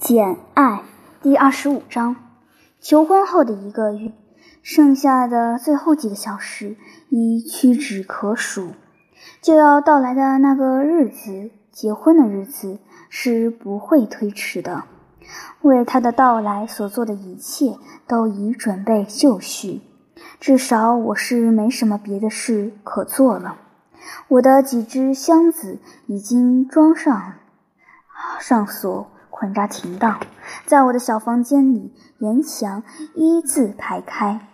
《简爱》第二十五章：求婚后的一个月，剩下的最后几个小时已屈指可数。就要到来的那个日子，结婚的日子是不会推迟的。为他的到来所做的一切都已准备就绪，至少我是没什么别的事可做了。我的几只箱子已经装上上锁。捆扎停当，在我的小房间里，沿墙一字排开。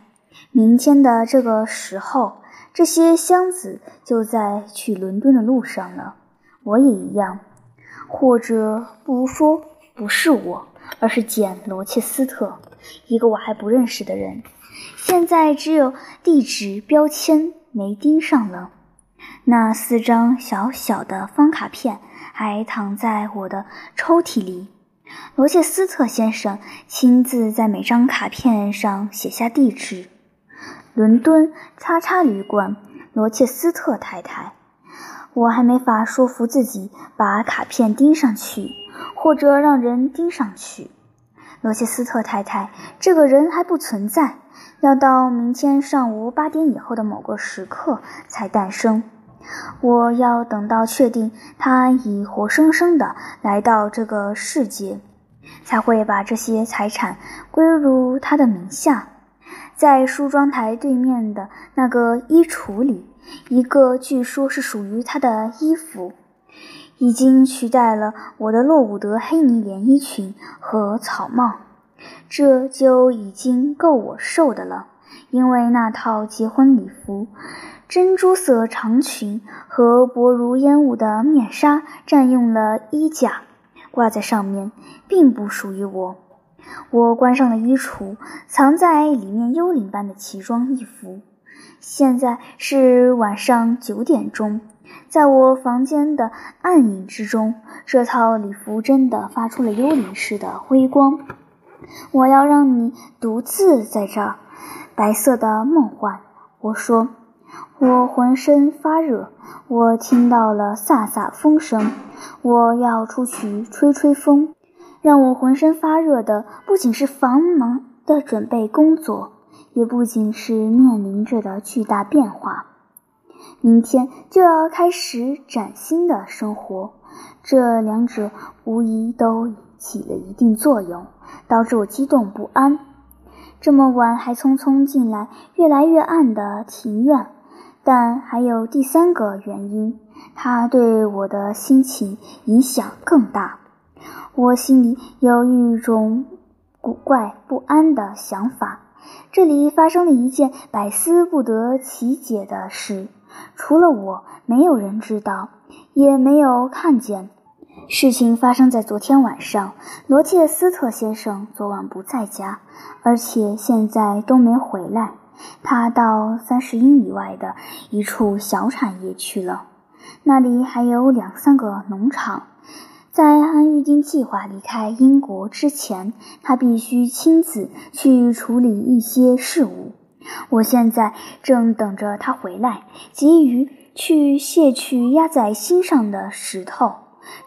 明天的这个时候，这些箱子就在去伦敦的路上了。我也一样，或者不如说，不是我，而是简·罗切斯特，一个我还不认识的人。现在只有地址标签没钉上了。那四张小小的方卡片还躺在我的抽屉里。罗切斯特先生亲自在每张卡片上写下地址：伦敦叉叉旅馆，罗切斯特太太。我还没法说服自己把卡片钉上去，或者让人钉上去。罗切斯特太太这个人还不存在，要到明天上午八点以后的某个时刻才诞生。我要等到确定他已活生生的来到这个世界，才会把这些财产归入他的名下。在梳妆台对面的那个衣橱里，一个据说是属于他的衣服，已经取代了我的洛伍德黑呢连衣裙和草帽。这就已经够我受的了，因为那套结婚礼服。珍珠色长裙和薄如烟雾的面纱占用了衣架，挂在上面，并不属于我。我关上了衣橱，藏在里面幽灵般的奇装异服。现在是晚上九点钟，在我房间的暗影之中，这套礼服真的发出了幽灵似的辉光。我要让你独自在这儿，白色的梦幻。我说。我浑身发热，我听到了飒飒风声。我要出去吹吹风。让我浑身发热的不仅是繁忙的准备工作，也不仅是面临着的巨大变化。明天就要开始崭新的生活，这两者无疑都起了一定作用，导致我激动不安。这么晚还匆匆进来，越来越暗的庭院。但还有第三个原因，它对我的心情影响更大。我心里有一种古怪不安的想法。这里发生了一件百思不得其解的事，除了我，没有人知道，也没有看见。事情发生在昨天晚上。罗切斯特先生昨晚不在家，而且现在都没回来。他到三十英里外的一处小产业去了，那里还有两三个农场。在按预定计划离开英国之前，他必须亲自去处理一些事务。我现在正等着他回来，急于去卸去压在心上的石头，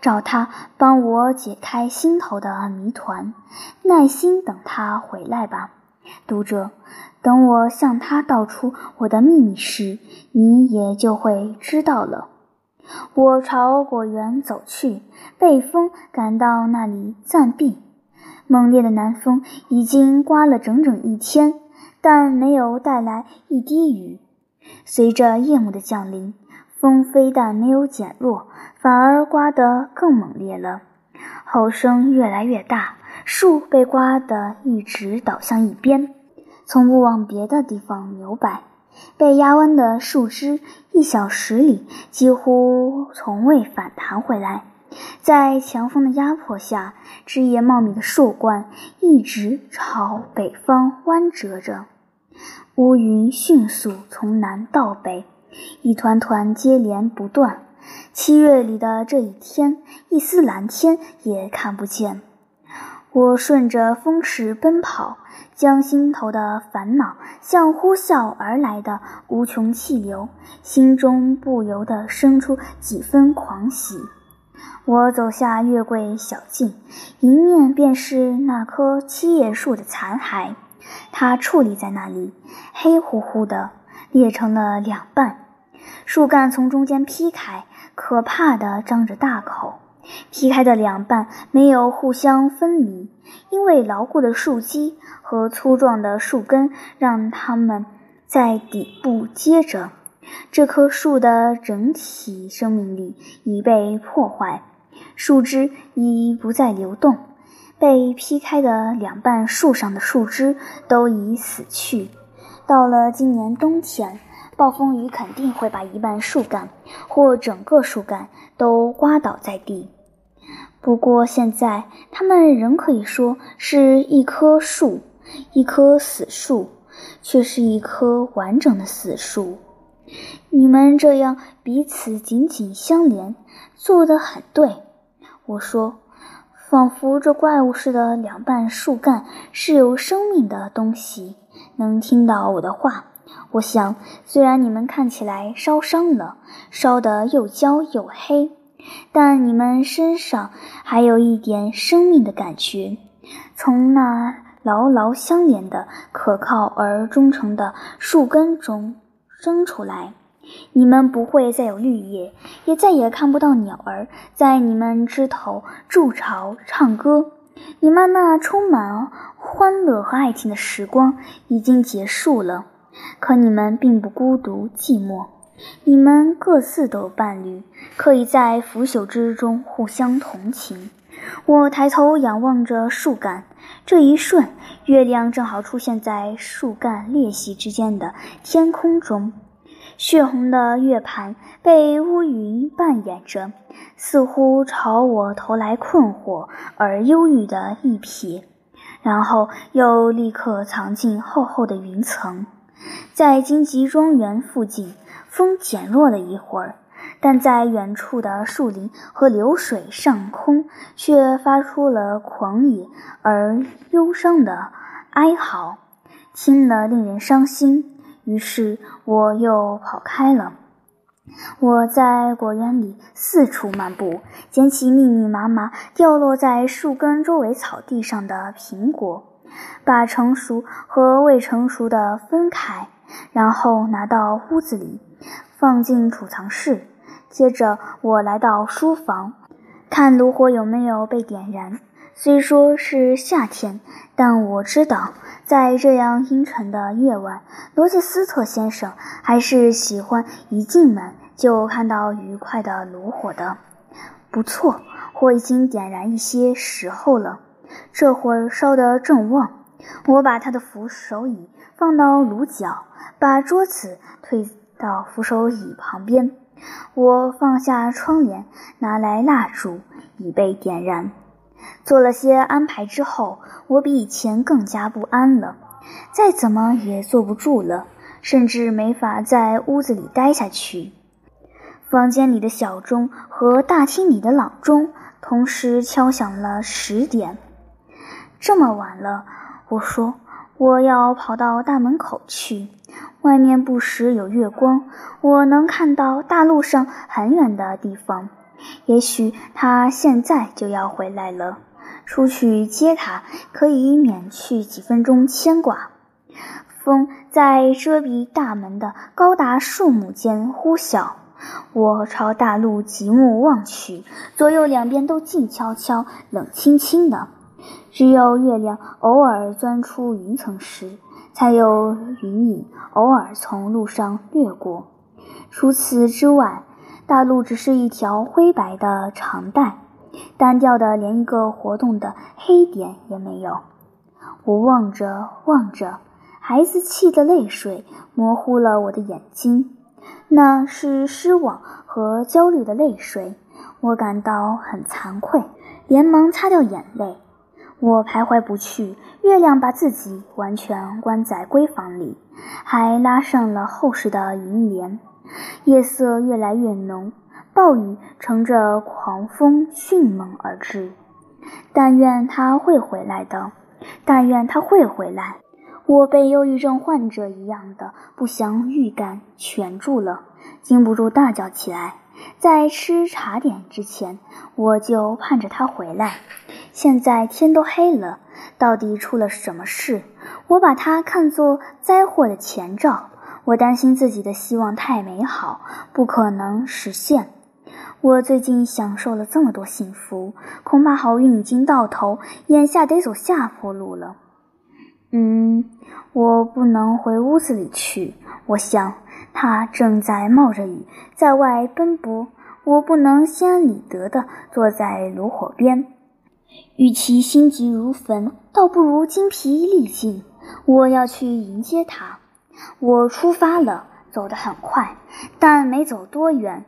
找他帮我解开心头的谜团。耐心等他回来吧，读者。等我向他道出我的秘密时，你也就会知道了。我朝果园走去，被风赶到那里暂避。猛烈的南风已经刮了整整一天，但没有带来一滴雨。随着夜幕的降临，风非但没有减弱，反而刮得更猛烈了。吼声越来越大，树被刮得一直倒向一边。从不往别的地方扭摆，被压弯的树枝一小时里几乎从未反弹回来。在强风的压迫下，枝叶茂密的树冠一直朝北方弯折着。乌云迅速从南到北，一团团接连不断。七月里的这一天，一丝蓝天也看不见。我顺着风势奔跑。将心头的烦恼像呼啸而来的无穷气流，心中不由得生出几分狂喜。我走下月桂小径，迎面便是那棵七叶树的残骸。它矗立在那里，黑乎乎的，裂成了两半。树干从中间劈开，可怕的张着大口。劈开的两半没有互相分离，因为牢固的树基和粗壮的树根让它们在底部接着。这棵树的整体生命力已被破坏，树枝已不再流动，被劈开的两半树上的树枝都已死去。到了今年冬天，暴风雨肯定会把一半树干或整个树干都刮倒在地。不过现在，它们仍可以说是一棵树，一棵死树，却是一棵完整的死树。你们这样彼此紧紧相连，做得很对。我说，仿佛这怪物似的两半树干是有生命的东西，能听到我的话。我想，虽然你们看起来烧伤了，烧得又焦又黑，但你们身上还有一点生命的感觉，从那牢牢相连的、可靠而忠诚的树根中生出来。你们不会再有绿叶，也再也看不到鸟儿在你们枝头筑巢、唱歌。你们那充满欢乐和爱情的时光已经结束了。可你们并不孤独寂寞，你们各自都有伴侣，可以在腐朽之中互相同情。我抬头仰望着树干，这一瞬，月亮正好出现在树干裂隙之间的天空中。血红的月盘被乌云扮演着，似乎朝我投来困惑而忧郁的一瞥，然后又立刻藏进厚厚的云层。在荆棘庄园附近，风减弱了一会儿，但在远处的树林和流水上空，却发出了狂野而忧伤的哀嚎，听了令人伤心。于是我又跑开了。我在果园里四处漫步，捡起密密麻麻掉落在树根周围草地上的苹果，把成熟和未成熟的分开，然后拿到屋子里，放进储藏室。接着我来到书房，看炉火有没有被点燃。虽说是夏天，但我知道。在这样阴沉的夜晚，罗切斯特先生还是喜欢一进门就看到愉快的炉火的。不错，火已经点燃一些时候了，这会儿烧得正旺。我把他的扶手椅放到炉角，把桌子推到扶手椅旁边。我放下窗帘，拿来蜡烛，以备点燃。做了些安排之后，我比以前更加不安了。再怎么也坐不住了，甚至没法在屋子里待下去。房间里的小钟和大厅里的老钟同时敲响了十点。这么晚了，我说我要跑到大门口去。外面不时有月光，我能看到大路上很远的地方。也许他现在就要回来了。出去接他，可以免去几分钟牵挂。风在遮蔽大门的高达树木间呼啸。我朝大路极目望去，左右两边都静悄悄、冷清清的，只有月亮偶尔钻出云层时，才有云影偶尔从路上掠过。除此之外，大路只是一条灰白的长带。单调的，连一个活动的黑点也没有。我望着望着，孩子气的泪水模糊了我的眼睛，那是失望和焦虑的泪水。我感到很惭愧，连忙擦掉眼泪。我徘徊不去，月亮把自己完全关在闺房里，还拉上了厚实的云帘。夜色越来越浓。暴雨乘着狂风迅猛而至，但愿他会回来的，但愿他会回来。我被忧郁症患者一样的不祥预感蜷住了，禁不住大叫起来。在吃茶点之前，我就盼着他回来。现在天都黑了，到底出了什么事？我把它看作灾祸的前兆。我担心自己的希望太美好，不可能实现。我最近享受了这么多幸福，恐怕好运已经到头，眼下得走下坡路了。嗯，我不能回屋子里去。我想，他正在冒着雨在外奔波，我不能心安理得地坐在炉火边。与其心急如焚，倒不如精疲力尽。我要去迎接他。我出发了，走得很快，但没走多远。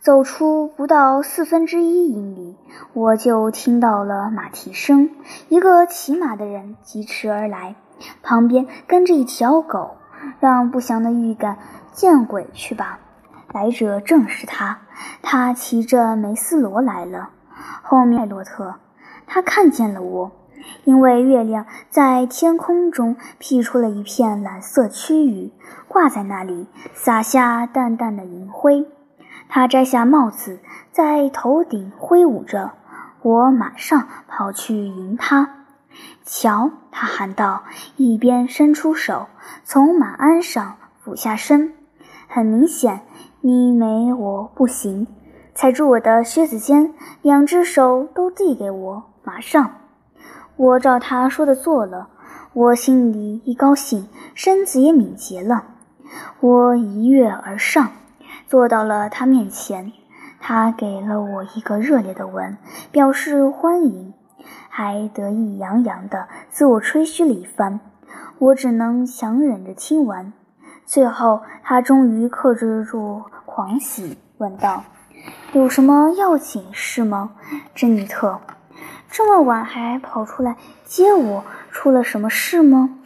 走出不到四分之一英里，我就听到了马蹄声。一个骑马的人疾驰而来，旁边跟着一条狗。让不祥的预感见鬼去吧！来者正是他，他骑着梅斯罗来了。后面，艾洛特，他看见了我，因为月亮在天空中辟出了一片蓝色区域，挂在那里，洒下淡淡的银灰。他摘下帽子，在头顶挥舞着。我马上跑去迎他。瞧，他喊道，一边伸出手从马鞍上俯下身。很明显，你没我不行。踩住我的靴子尖，两只手都递给我，马上。我照他说的做了。我心里一高兴，身子也敏捷了。我一跃而上。坐到了他面前，他给了我一个热烈的吻，表示欢迎，还得意洋洋地自我吹嘘了一番。我只能强忍着听完。最后，他终于克制住狂喜，问道：“有什么要紧事吗，珍妮特？这么晚还跑出来接我，出了什么事吗？”“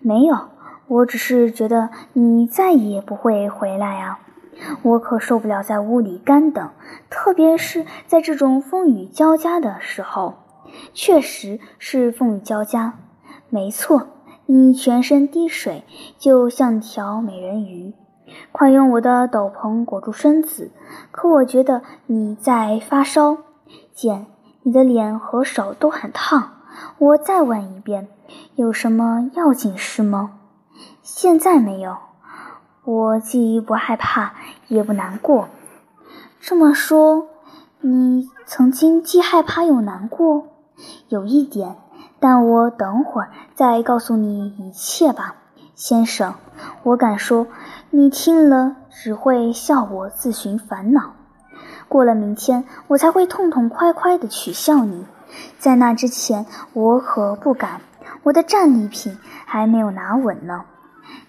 没有，我只是觉得你再也不会回来啊。”我可受不了在屋里干等，特别是在这种风雨交加的时候。确实是风雨交加，没错，你全身滴水，就像条美人鱼。快用我的斗篷裹住身子。可我觉得你在发烧，简，你的脸和手都很烫。我再问一遍，有什么要紧事吗？现在没有。我既不害怕，也不难过。这么说，你曾经既害怕又难过？有一点，但我等会儿再告诉你一切吧，先生。我敢说，你听了只会笑我自寻烦恼。过了明天，我才会痛痛快快地取笑你。在那之前，我可不敢。我的战利品还没有拿稳呢。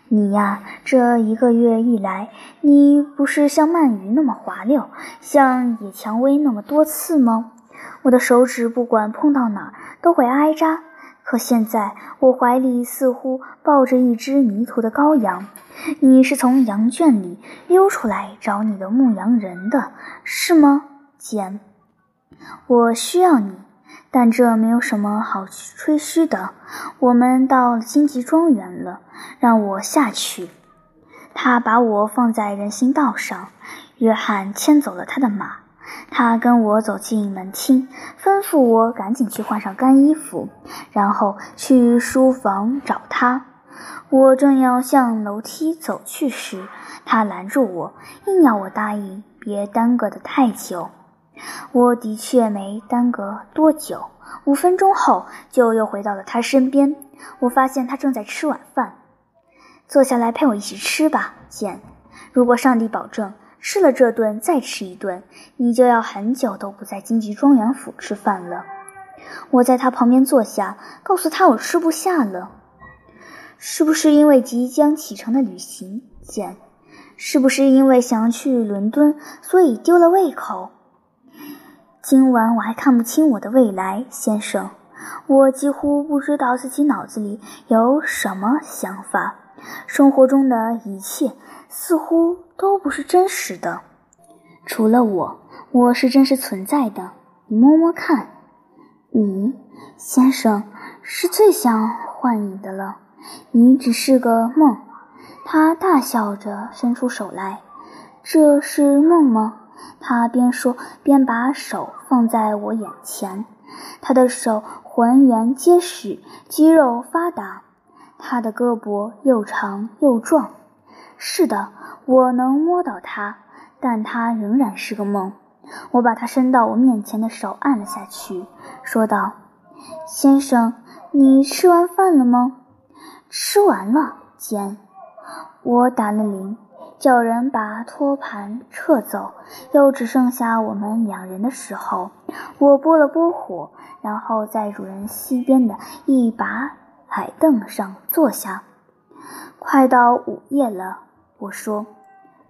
你呀，这一个月以来，你不是像鳗鱼那么滑溜，像野蔷薇那么多刺吗？我的手指不管碰到哪儿都会挨扎。可现在我怀里似乎抱着一只迷途的羔羊。你是从羊圈里溜出来找你的牧羊人的，是吗，简？我需要你。但这没有什么好吹嘘的。我们到荆棘庄园了，让我下去。他把我放在人行道上。约翰牵走了他的马。他跟我走进门厅，吩咐我赶紧去换上干衣服，然后去书房找他。我正要向楼梯走去时，他拦住我，硬要我答应别耽搁得太久。我的确没耽搁多久，五分钟后就又回到了他身边。我发现他正在吃晚饭，坐下来陪我一起吃吧，简。如果上帝保证吃了这顿再吃一顿，你就要很久都不在荆棘庄园府吃饭了。我在他旁边坐下，告诉他我吃不下了。是不是因为即将启程的旅行，简？是不是因为想要去伦敦，所以丢了胃口？今晚我还看不清我的未来，先生。我几乎不知道自己脑子里有什么想法。生活中的一切似乎都不是真实的，除了我，我是真实存在的。你摸摸看，你，先生，是最像幻影的了。你只是个梦。他大笑着伸出手来。这是梦吗？他边说边把手放在我眼前。他的手浑圆结实，肌肉发达。他的胳膊又长又壮。是的，我能摸到他，但他仍然是个梦。我把他伸到我面前的手按了下去，说道：“先生，你吃完饭了吗？”“吃完了，简。”我打了铃，叫人把托盘撤走，又只剩下我们两人的时候，我拨了拨火，然后在主人西边的一把矮凳上坐下。快到午夜了，我说：“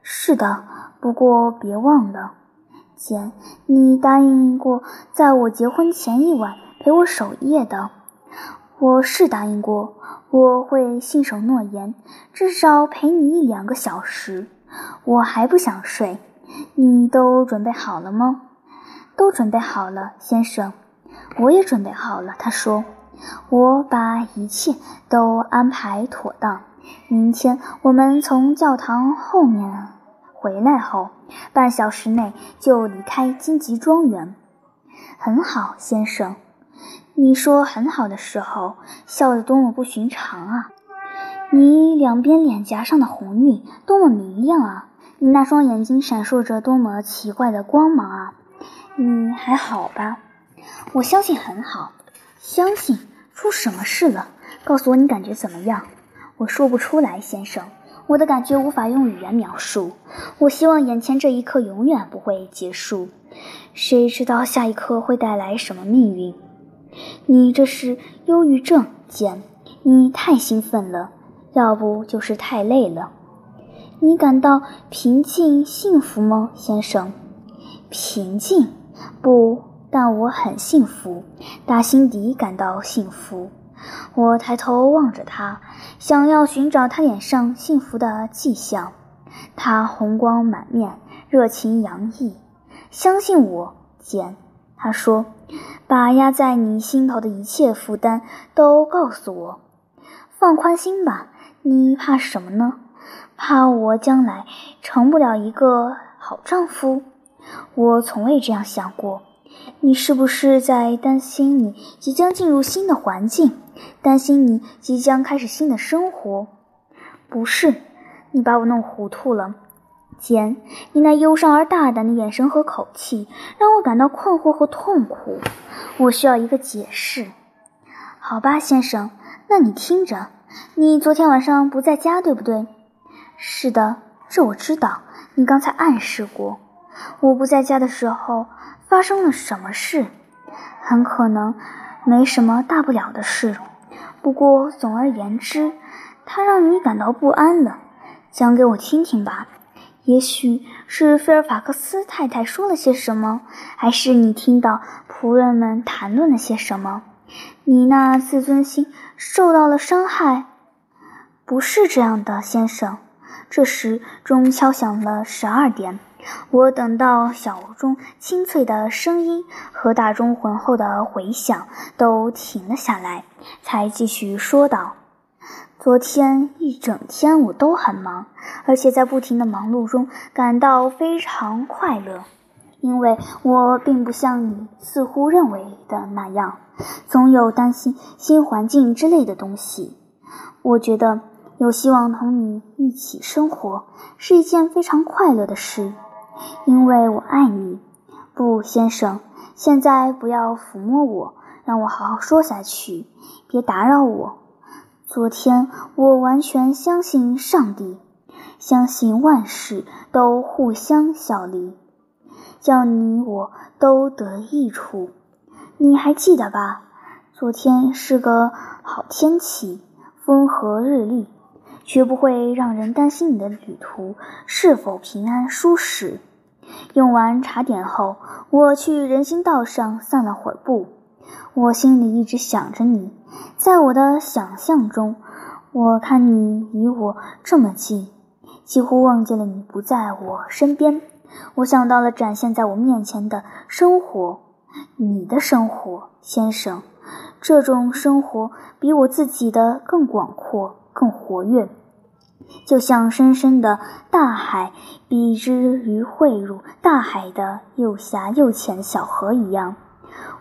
是的，不过别忘了。”简，你答应过在我结婚前一晚陪我守夜的。我是答应过，我会信守诺言，至少陪你一两个小时。我还不想睡。你都准备好了吗？都准备好了，先生。我也准备好了。他说：“我把一切都安排妥当。明天我们从教堂后面。”回来后，半小时内就离开荆棘庄园。很好，先生。你说很好的时候，笑得多么不寻常啊！你两边脸颊上的红晕多么明亮啊！你那双眼睛闪烁着多么奇怪的光芒啊！你还好吧？我相信很好。相信出什么事了？告诉我你感觉怎么样？我说不出来，先生。我的感觉无法用语言描述。我希望眼前这一刻永远不会结束。谁知道下一刻会带来什么命运？你这是忧郁症，简。你太兴奋了，要不就是太累了。你感到平静幸福吗，先生？平静？不，但我很幸福，打心底感到幸福。我抬头望着他，想要寻找他脸上幸福的迹象。他红光满面，热情洋溢。相信我，简。他说：“把压在你心头的一切负担都告诉我，放宽心吧。你怕什么呢？怕我将来成不了一个好丈夫？我从未这样想过。你是不是在担心你即将进入新的环境？”担心你即将开始新的生活，不是？你把我弄糊涂了，简。你那忧伤而大胆的眼神和口气让我感到困惑和痛苦。我需要一个解释。好吧，先生，那你听着。你昨天晚上不在家，对不对？是的，这我知道。你刚才暗示过。我不在家的时候发生了什么事？很可能。没什么大不了的事，不过总而言之，它让你感到不安了。讲给我听听吧。也许是菲尔法克斯太太说了些什么，还是你听到仆人们谈论了些什么？你那自尊心受到了伤害？不是这样的，先生。这时钟敲响了十二点。我等到小钟清脆的声音和大钟浑厚的回响都停了下来，才继续说道：“昨天一整天我都很忙，而且在不停的忙碌中感到非常快乐，因为我并不像你似乎认为的那样，总有担心新环境之类的东西。我觉得有希望同你一起生活是一件非常快乐的事。”因为我爱你，不，先生，现在不要抚摸我，让我好好说下去，别打扰我。昨天我完全相信上帝，相信万事都互相效力，叫你我都得益处。你还记得吧？昨天是个好天气，风和日丽，绝不会让人担心你的旅途是否平安舒适。用完茶点后，我去人行道上散了会儿步。我心里一直想着你，在我的想象中，我看你离我这么近，几乎忘记了你不在我身边。我想到了展现在我面前的生活，你的生活，先生，这种生活比我自己的更广阔、更活跃。就像深深的大海比之于汇入大海的又狭又浅的小河一样。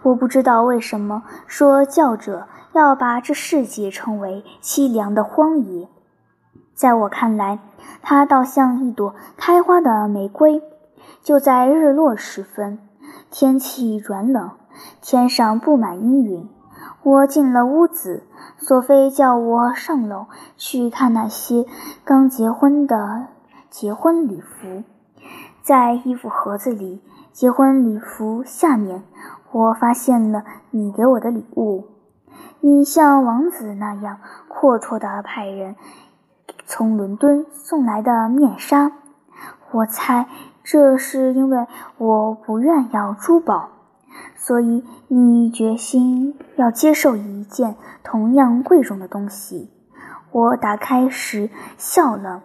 我不知道为什么说教者要把这世界称为凄凉的荒野，在我看来，它倒像一朵开花的玫瑰。就在日落时分，天气转冷，天上布满阴云。我进了屋子，索菲叫我上楼去看那些刚结婚的结婚礼服，在衣服盒子里，结婚礼服下面。我发现了你给我的礼物，你像王子那样阔绰地派人从伦敦送来的面纱。我猜这是因为我不愿要珠宝，所以你决心要接受一件同样贵重的东西。我打开时笑了，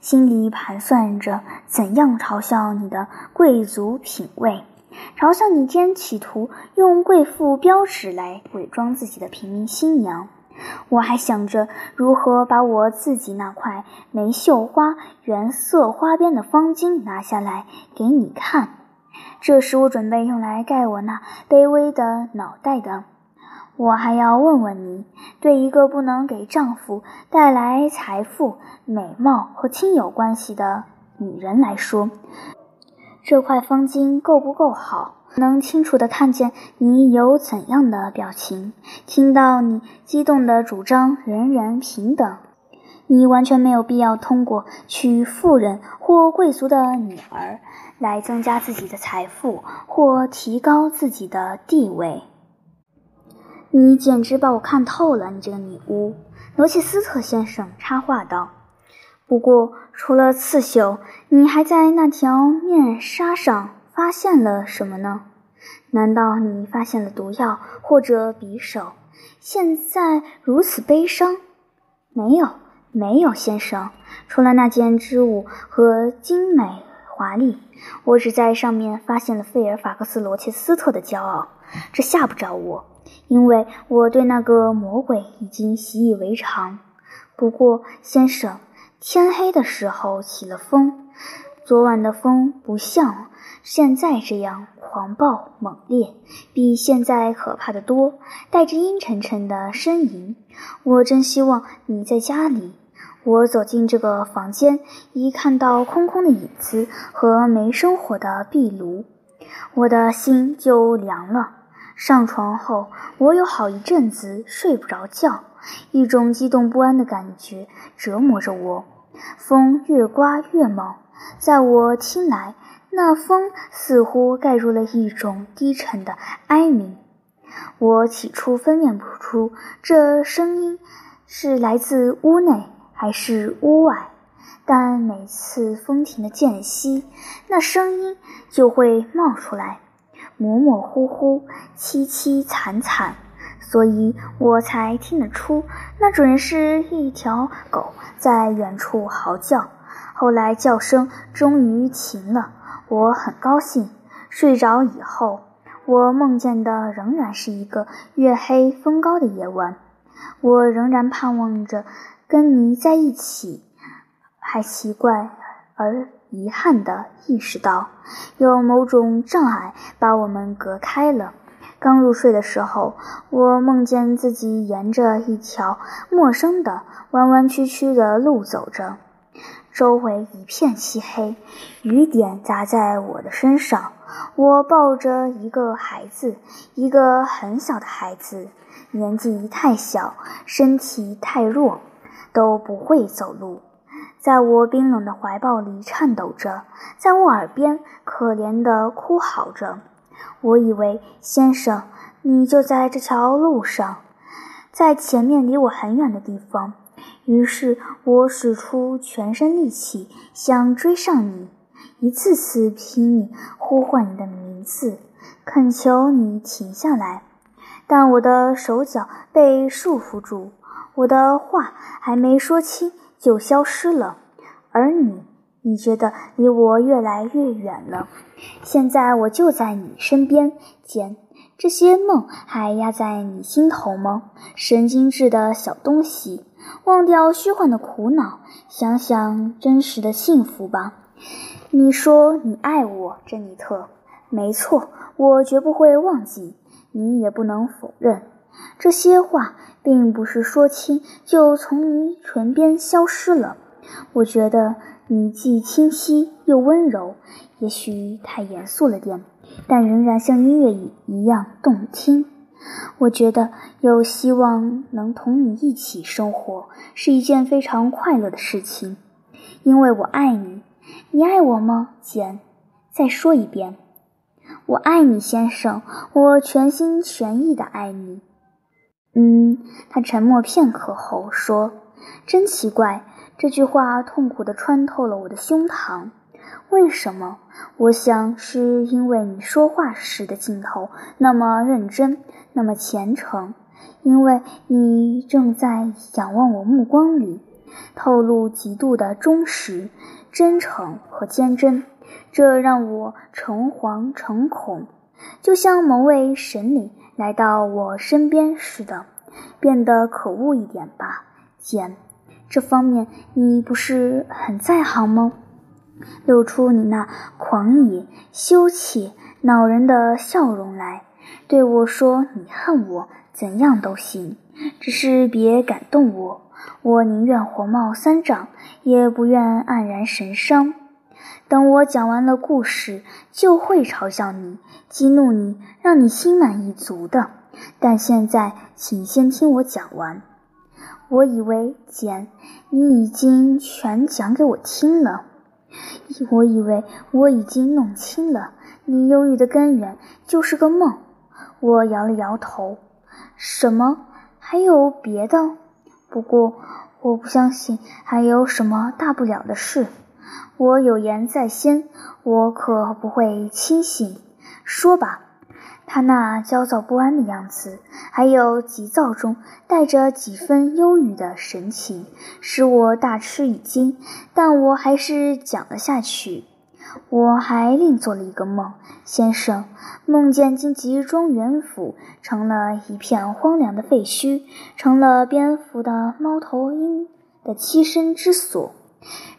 心里盘算着怎样嘲笑你的贵族品味。嘲笑你竟然企图用贵妇标尺来伪装自己的平民新娘，我还想着如何把我自己那块没绣花、原色花边的方巾拿下来给你看，这是我准备用来盖我那卑微的脑袋的。我还要问问你，对一个不能给丈夫带来财富、美貌和亲友关系的女人来说。这块方巾够不够好？能清楚地看见你有怎样的表情，听到你激动地主张人人平等。你完全没有必要通过娶富人或贵族的女儿来增加自己的财富或提高自己的地位。你简直把我看透了，你这个女巫！罗切斯特先生插话道。不过，除了刺绣，你还在那条面纱上发现了什么呢？难道你发现了毒药或者匕首？现在如此悲伤？没有，没有，先生。除了那件织物和精美华丽，我只在上面发现了费尔法克斯·罗切斯特的骄傲。这吓不着我，因为我对那个魔鬼已经习以为常。不过，先生。天黑的时候起了风，昨晚的风不像现在这样狂暴猛烈，比现在可怕的多，带着阴沉沉的呻吟。我真希望你在家里。我走进这个房间，一看到空空的椅子和没生火的壁炉，我的心就凉了。上床后，我有好一阵子睡不着觉。一种激动不安的感觉折磨着我，风越刮越猛，在我听来，那风似乎盖入了一种低沉的哀鸣。我起初分辨不出这声音是来自屋内还是屋外，但每次风停的间隙，那声音就会冒出来，模模糊糊，凄凄惨惨。所以我才听得出，那准是一条狗在远处嚎叫。后来叫声终于停了，我很高兴。睡着以后，我梦见的仍然是一个月黑风高的夜晚。我仍然盼望着跟你在一起，还奇怪而遗憾地意识到，有某种障碍把我们隔开了。刚入睡的时候，我梦见自己沿着一条陌生的弯弯曲曲的路走着，周围一片漆黑，雨点砸在我的身上。我抱着一个孩子，一个很小的孩子，年纪太小，身体太弱，都不会走路，在我冰冷的怀抱里颤抖着，在我耳边可怜地哭嚎着。我以为，先生，你就在这条路上，在前面离我很远的地方。于是我使出全身力气，想追上你，一次次拼命呼唤你的名字，恳求你停下来。但我的手脚被束缚住，我的话还没说清就消失了。而你，你觉得离我越来越远了。现在我就在你身边，简，这些梦还压在你心头吗？神经质的小东西，忘掉虚幻的苦恼，想想真实的幸福吧。你说你爱我，珍妮特，没错，我绝不会忘记。你也不能否认，这些话并不是说清就从你唇边消失了。我觉得你既清晰又温柔，也许太严肃了点。但仍然像音乐一样动听。我觉得有希望能同你一起生活是一件非常快乐的事情，因为我爱你。你爱我吗，简？再说一遍，我爱你，先生。我全心全意的爱你。嗯，他沉默片刻后说：“真奇怪。”这句话痛苦地穿透了我的胸膛。为什么？我想是因为你说话时的镜头那么认真，那么虔诚，因为你正在仰望我目光里，透露极度的忠实、真诚和坚贞，这让我诚惶诚恐，就像某位神灵来到我身边似的，变得可恶一点吧，简。这方面你不是很在行吗？露出你那狂野、羞怯、恼人的笑容来，对我说：“你恨我，怎样都行，只是别感动我。我宁愿火冒三丈，也不愿黯然神伤。等我讲完了故事，就会嘲笑你、激怒你，让你心满意足的。但现在，请先听我讲完。我以为，简，你已经全讲给我听了。”我以为我已经弄清了，你忧郁的根源就是个梦。我摇了摇头。什么？还有别的？不过我不相信还有什么大不了的事。我有言在先，我可不会轻信。说吧。他那焦躁不安的样子，还有急躁中带着几分忧郁的神情，使我大吃一惊。但我还是讲了下去。我还另做了一个梦，先生，梦见荆棘庄园府成了一片荒凉的废墟，成了蝙蝠的猫头鹰的栖身之所。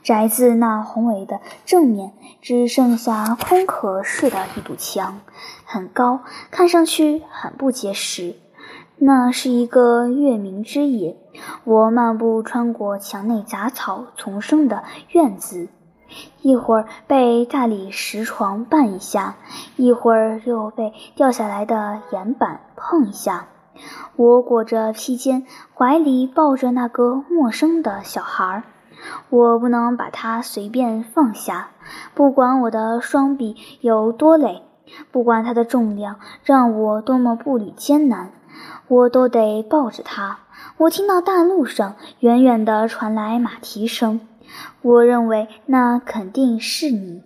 宅子那宏伟的正面只剩下空壳似的一堵墙，很高，看上去很不结实。那是一个月明之夜，我漫步穿过墙内杂草丛生的院子，一会儿被大理石床绊一下，一会儿又被掉下来的岩板碰一下。我裹着披肩，怀里抱着那个陌生的小孩。我不能把它随便放下，不管我的双臂有多累，不管它的重量让我多么步履艰难，我都得抱着它。我听到大路上远远地传来马蹄声，我认为那肯定是你，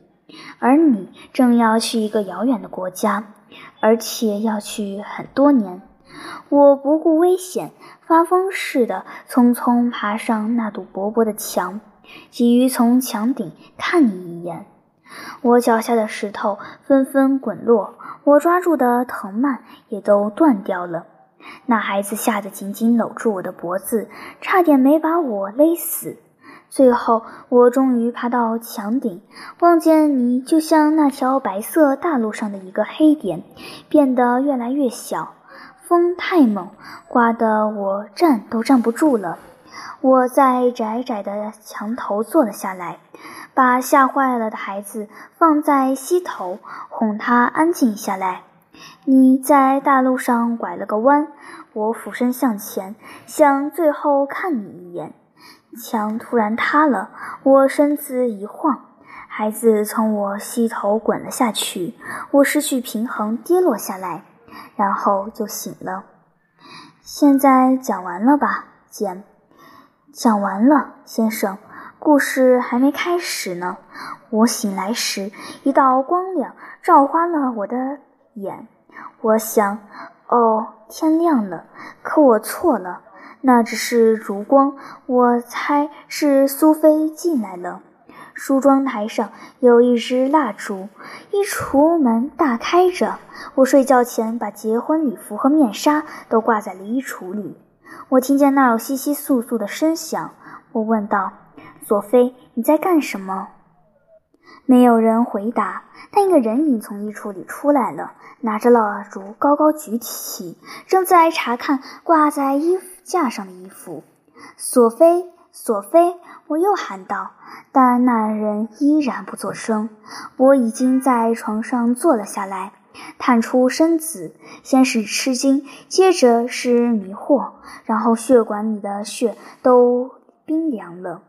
而你正要去一个遥远的国家，而且要去很多年。我不顾危险。发疯似的，匆匆爬上那堵薄薄的墙，急于从墙顶看你一眼。我脚下的石头纷纷滚落，我抓住的藤蔓也都断掉了。那孩子吓得紧紧搂住我的脖子，差点没把我勒死。最后，我终于爬到墙顶，望见你就像那条白色大路上的一个黑点，变得越来越小。风太猛，刮得我站都站不住了。我在窄窄的墙头坐了下来，把吓坏了的孩子放在膝头，哄他安静下来。你在大路上拐了个弯，我俯身向前，想最后看你一眼。墙突然塌了，我身子一晃，孩子从我膝头滚了下去，我失去平衡，跌落下来。然后就醒了。现在讲完了吧，简？讲完了，先生。故事还没开始呢。我醒来时，一道光亮照花了我的眼。我想，哦，天亮了。可我错了，那只是烛光。我猜是苏菲进来了。梳妆台上有一支蜡烛，衣橱门大开着。我睡觉前把结婚礼服和面纱都挂在了衣橱里。我听见那儿有窸窸窣窣的声响，我问道：“索菲，你在干什么？”没有人回答，但一个人影从衣橱里出来了，拿着蜡烛高高举起，正在查看挂在衣架上的衣服。索菲，索菲，我又喊道，但那人依然不作声。我已经在床上坐了下来，探出身子，先是吃惊，接着是迷惑，然后血管里的血都冰凉了。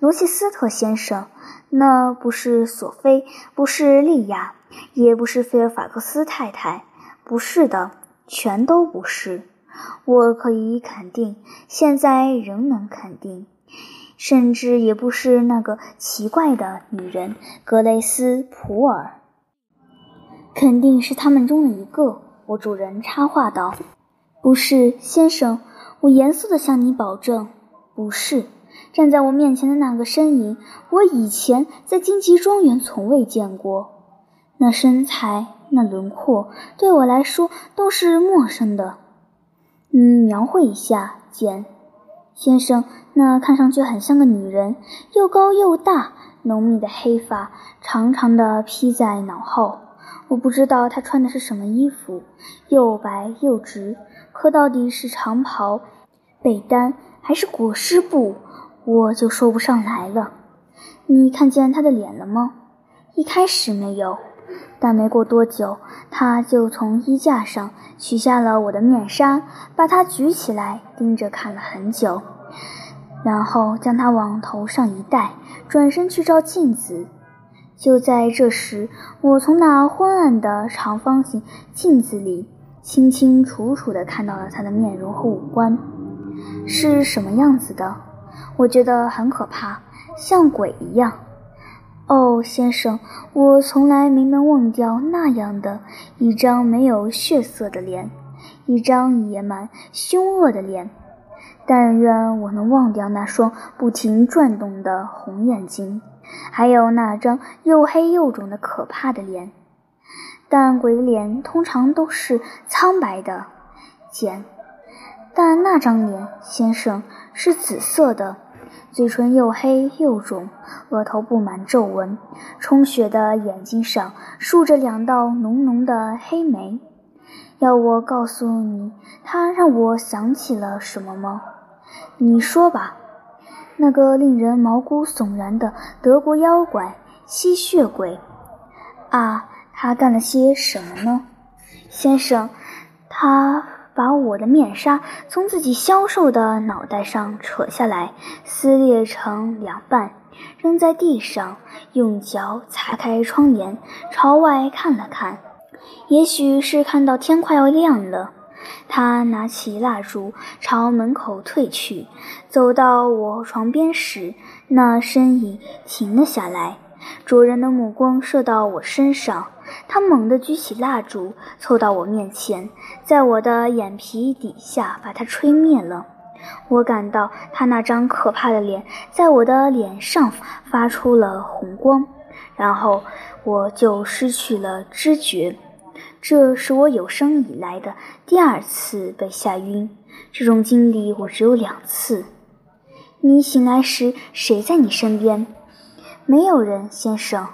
罗切斯特先生。那不是索菲，不是莉亚，也不是菲尔法克斯太太，不是的，全都不是。我可以肯定，现在仍能肯定，甚至也不是那个奇怪的女人格雷斯普尔。肯定是他们中的一个。我主人插话道：“不是，先生，我严肃地向你保证，不是。”站在我面前的那个身影，我以前在荆棘庄园从未见过。那身材，那轮廓，对我来说都是陌生的。你描绘一下，简先生，那看上去很像个女人，又高又大，浓密的黑发长长的披在脑后。我不知道她穿的是什么衣服，又白又直，可到底是长袍、被单还是裹尸布？我就说不上来了。你看见他的脸了吗？一开始没有，但没过多久，他就从衣架上取下了我的面纱，把它举起来，盯着看了很久，然后将它往头上一戴，转身去照镜子。就在这时，我从那昏暗的长方形镜子里清清楚楚地看到了他的面容和五官，是什么样子的？我觉得很可怕，像鬼一样。哦，先生，我从来没能忘掉那样的一张没有血色的脸，一张野蛮凶恶的脸。但愿我能忘掉那双不停转动的红眼睛，还有那张又黑又肿的可怕的脸。但鬼脸通常都是苍白的、简。但那张脸，先生，是紫色的，嘴唇又黑又肿，额头布满皱纹，充血的眼睛上竖着两道浓浓的黑眉。要我告诉你，他让我想起了什么吗？你说吧。那个令人毛骨悚然的德国妖怪——吸血鬼。啊，他干了些什么呢，先生？他。把我的面纱从自己消瘦的脑袋上扯下来，撕裂成两半，扔在地上，用脚擦开窗帘，朝外看了看，也许是看到天快要亮了。他拿起蜡烛，朝门口退去，走到我床边时，那身影停了下来，灼人的目光射到我身上。他猛地举起蜡烛，凑到我面前，在我的眼皮底下把它吹灭了。我感到他那张可怕的脸在我的脸上发出了红光，然后我就失去了知觉。这是我有生以来的第二次被吓晕，这种经历我只有两次。你醒来时，谁在你身边？没有人，先生。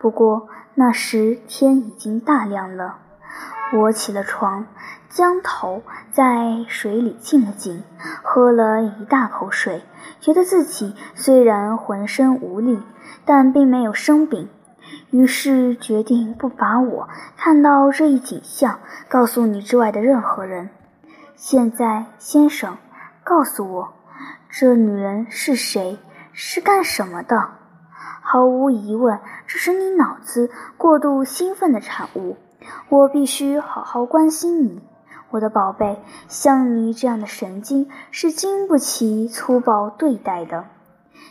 不过。那时天已经大亮了，我起了床，将头在水里浸了浸，喝了一大口水，觉得自己虽然浑身无力，但并没有生病。于是决定不把我看到这一景象告诉你之外的任何人。现在，先生，告诉我，这女人是谁？是干什么的？毫无疑问，这是你脑子过度兴奋的产物。我必须好好关心你，我的宝贝。像你这样的神经是经不起粗暴对待的，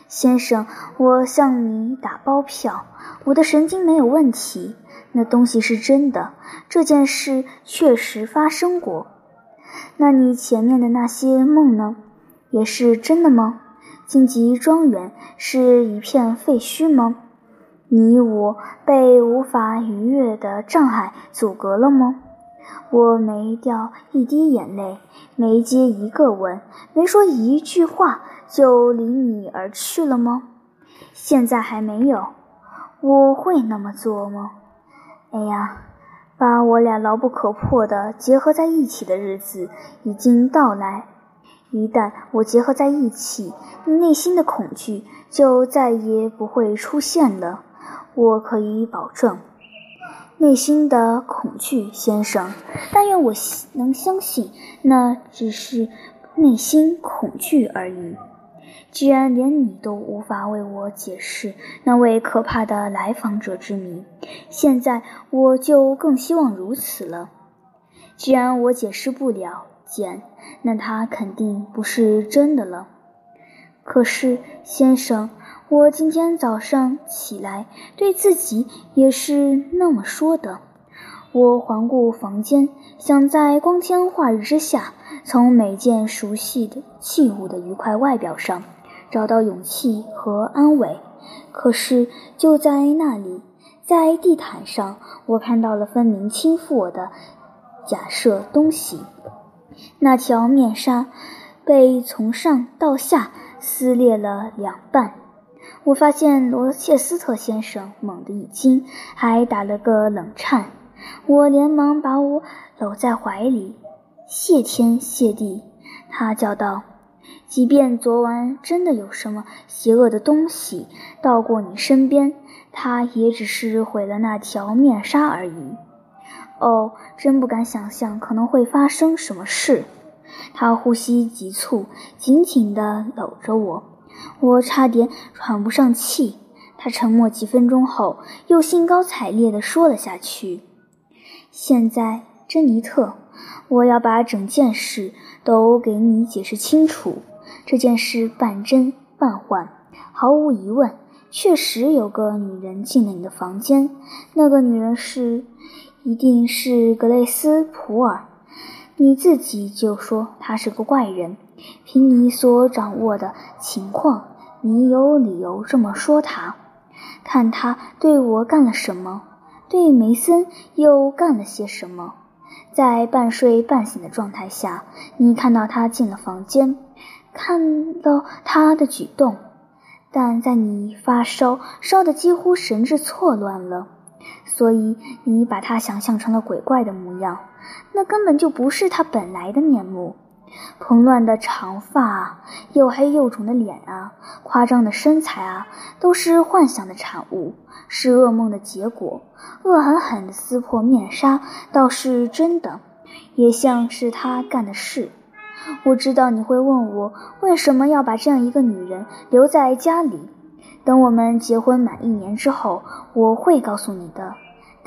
先生。我向你打包票，我的神经没有问题。那东西是真的，这件事确实发生过。那你前面的那些梦呢？也是真的吗？荆棘庄园是一片废墟吗？你我被无法逾越的障碍阻隔了吗？我没掉一滴眼泪，没接一个吻，没说一句话，就离你而去了吗？现在还没有，我会那么做吗？哎呀，把我俩牢不可破的结合在一起的日子已经到来。一旦我结合在一起，内心的恐惧就再也不会出现了。我可以保证，内心的恐惧，先生。但愿我能相信，那只是内心恐惧而已。既然连你都无法为我解释那位可怕的来访者之谜，现在我就更希望如此了。既然我解释不了，简，那他肯定不是真的了。可是，先生。我今天早上起来，对自己也是那么说的。我环顾房间，想在光天化日之下，从每件熟悉的器物的愉快外表上找到勇气和安慰。可是就在那里，在地毯上，我看到了分明倾覆我的假设东西。那条面纱被从上到下撕裂了两半。我发现罗切斯特先生猛地一惊，还打了个冷颤。我连忙把我搂在怀里，谢天谢地，他叫道：“即便昨晚真的有什么邪恶的东西到过你身边，它也只是毁了那条面纱而已。”哦，真不敢想象可能会发生什么事。他呼吸急促，紧紧地搂着我。我差点喘不上气。他沉默几分钟后，又兴高采烈地说了下去：“现在，珍妮特，我要把整件事都给你解释清楚。这件事半真半幻，毫无疑问，确实有个女人进了你的房间。那个女人是，一定是格雷斯普尔。你自己就说他是个怪人。”凭你所掌握的情况，你有理由这么说他。看他对我干了什么，对梅森又干了些什么。在半睡半醒的状态下，你看到他进了房间，看到他的举动，但在你发烧烧得几乎神志错乱了，所以你把他想象成了鬼怪的模样，那根本就不是他本来的面目。蓬乱的长发啊，又黑又肿的脸啊，夸张的身材啊，都是幻想的产物，是噩梦的结果。恶狠狠地撕破面纱，倒是真的，也像是他干的事。我知道你会问我，为什么要把这样一个女人留在家里？等我们结婚满一年之后，我会告诉你的。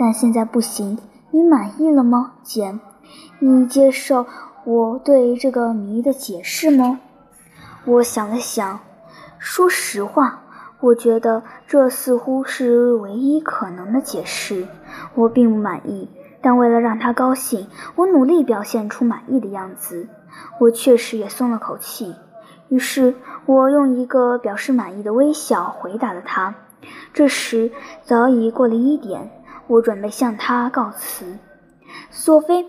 但现在不行。你满意了吗，简？你接受？我对这个谜的解释吗？我想了想，说实话，我觉得这似乎是唯一可能的解释。我并不满意，但为了让他高兴，我努力表现出满意的样子。我确实也松了口气。于是，我用一个表示满意的微笑回答了他。这时早已过了一点，我准备向他告辞。索菲。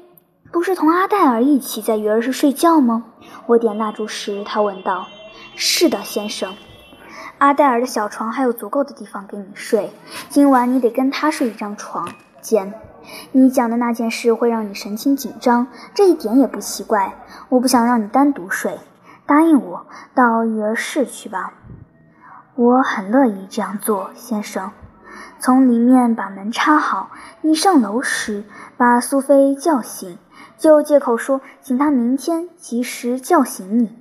不是同阿黛尔一起在鱼儿室睡觉吗？我点蜡烛时，他问道。“是的，先生。阿黛尔的小床还有足够的地方给你睡。今晚你得跟他睡一张床。简，你讲的那件事会让你神情紧张，这一点也不奇怪。我不想让你单独睡。答应我，到鱼儿室去吧。我很乐意这样做，先生。从里面把门插好。你上楼时，把苏菲叫醒。”就借口说，请他明天及时叫醒你，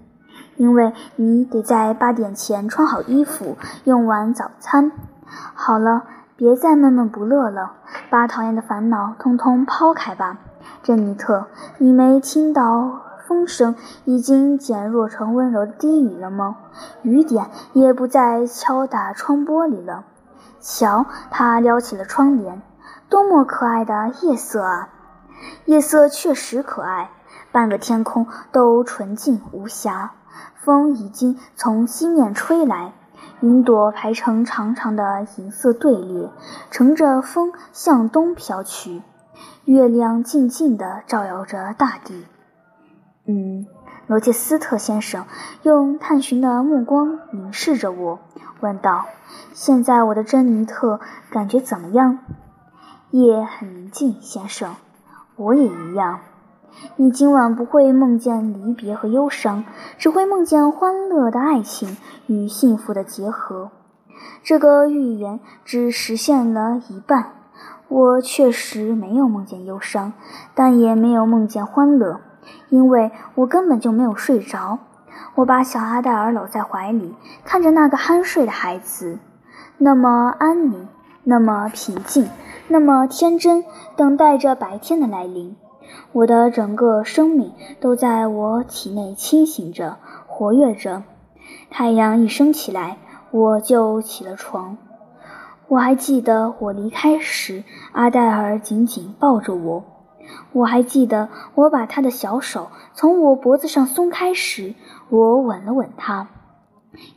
因为你得在八点前穿好衣服，用完早餐。好了，别再闷闷不乐了，把讨厌的烦恼通通抛开吧，珍妮特。你没听到风声已经减弱成温柔的低语了吗？雨点也不再敲打窗玻璃了。瞧，他撩起了窗帘，多么可爱的夜色啊！夜色确实可爱，半个天空都纯净无瑕，风已经从西面吹来，云朵排成长长的银色队列，乘着风向东飘去。月亮静静地照耀着大地。嗯，罗切斯特先生用探寻的目光凝视着我，问道：“现在我的珍妮特感觉怎么样？”夜很宁静，先生。我也一样。你今晚不会梦见离别和忧伤，只会梦见欢乐的爱情与幸福的结合。这个预言只实现了一半。我确实没有梦见忧伤，但也没有梦见欢乐，因为我根本就没有睡着。我把小阿黛尔搂在怀里，看着那个酣睡的孩子，那么安宁，那么平静，那么天真，等待着白天的来临。我的整个生命都在我体内清醒着，活跃着。太阳一升起来，我就起了床。我还记得我离开时，阿黛尔紧紧抱着我。我还记得我把她的小手从我脖子上松开时，我吻了吻她。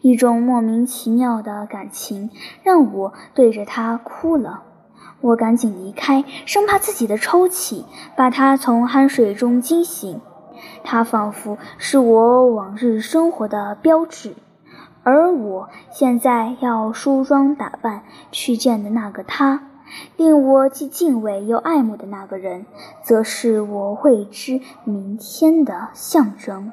一种莫名其妙的感情让我对着她哭了。我赶紧离开，生怕自己的抽泣把他从酣睡中惊醒。他仿佛是我往日生活的标志，而我现在要梳妆打扮去见的那个他，令我既敬畏又爱慕的那个人，则是我未知明天的象征。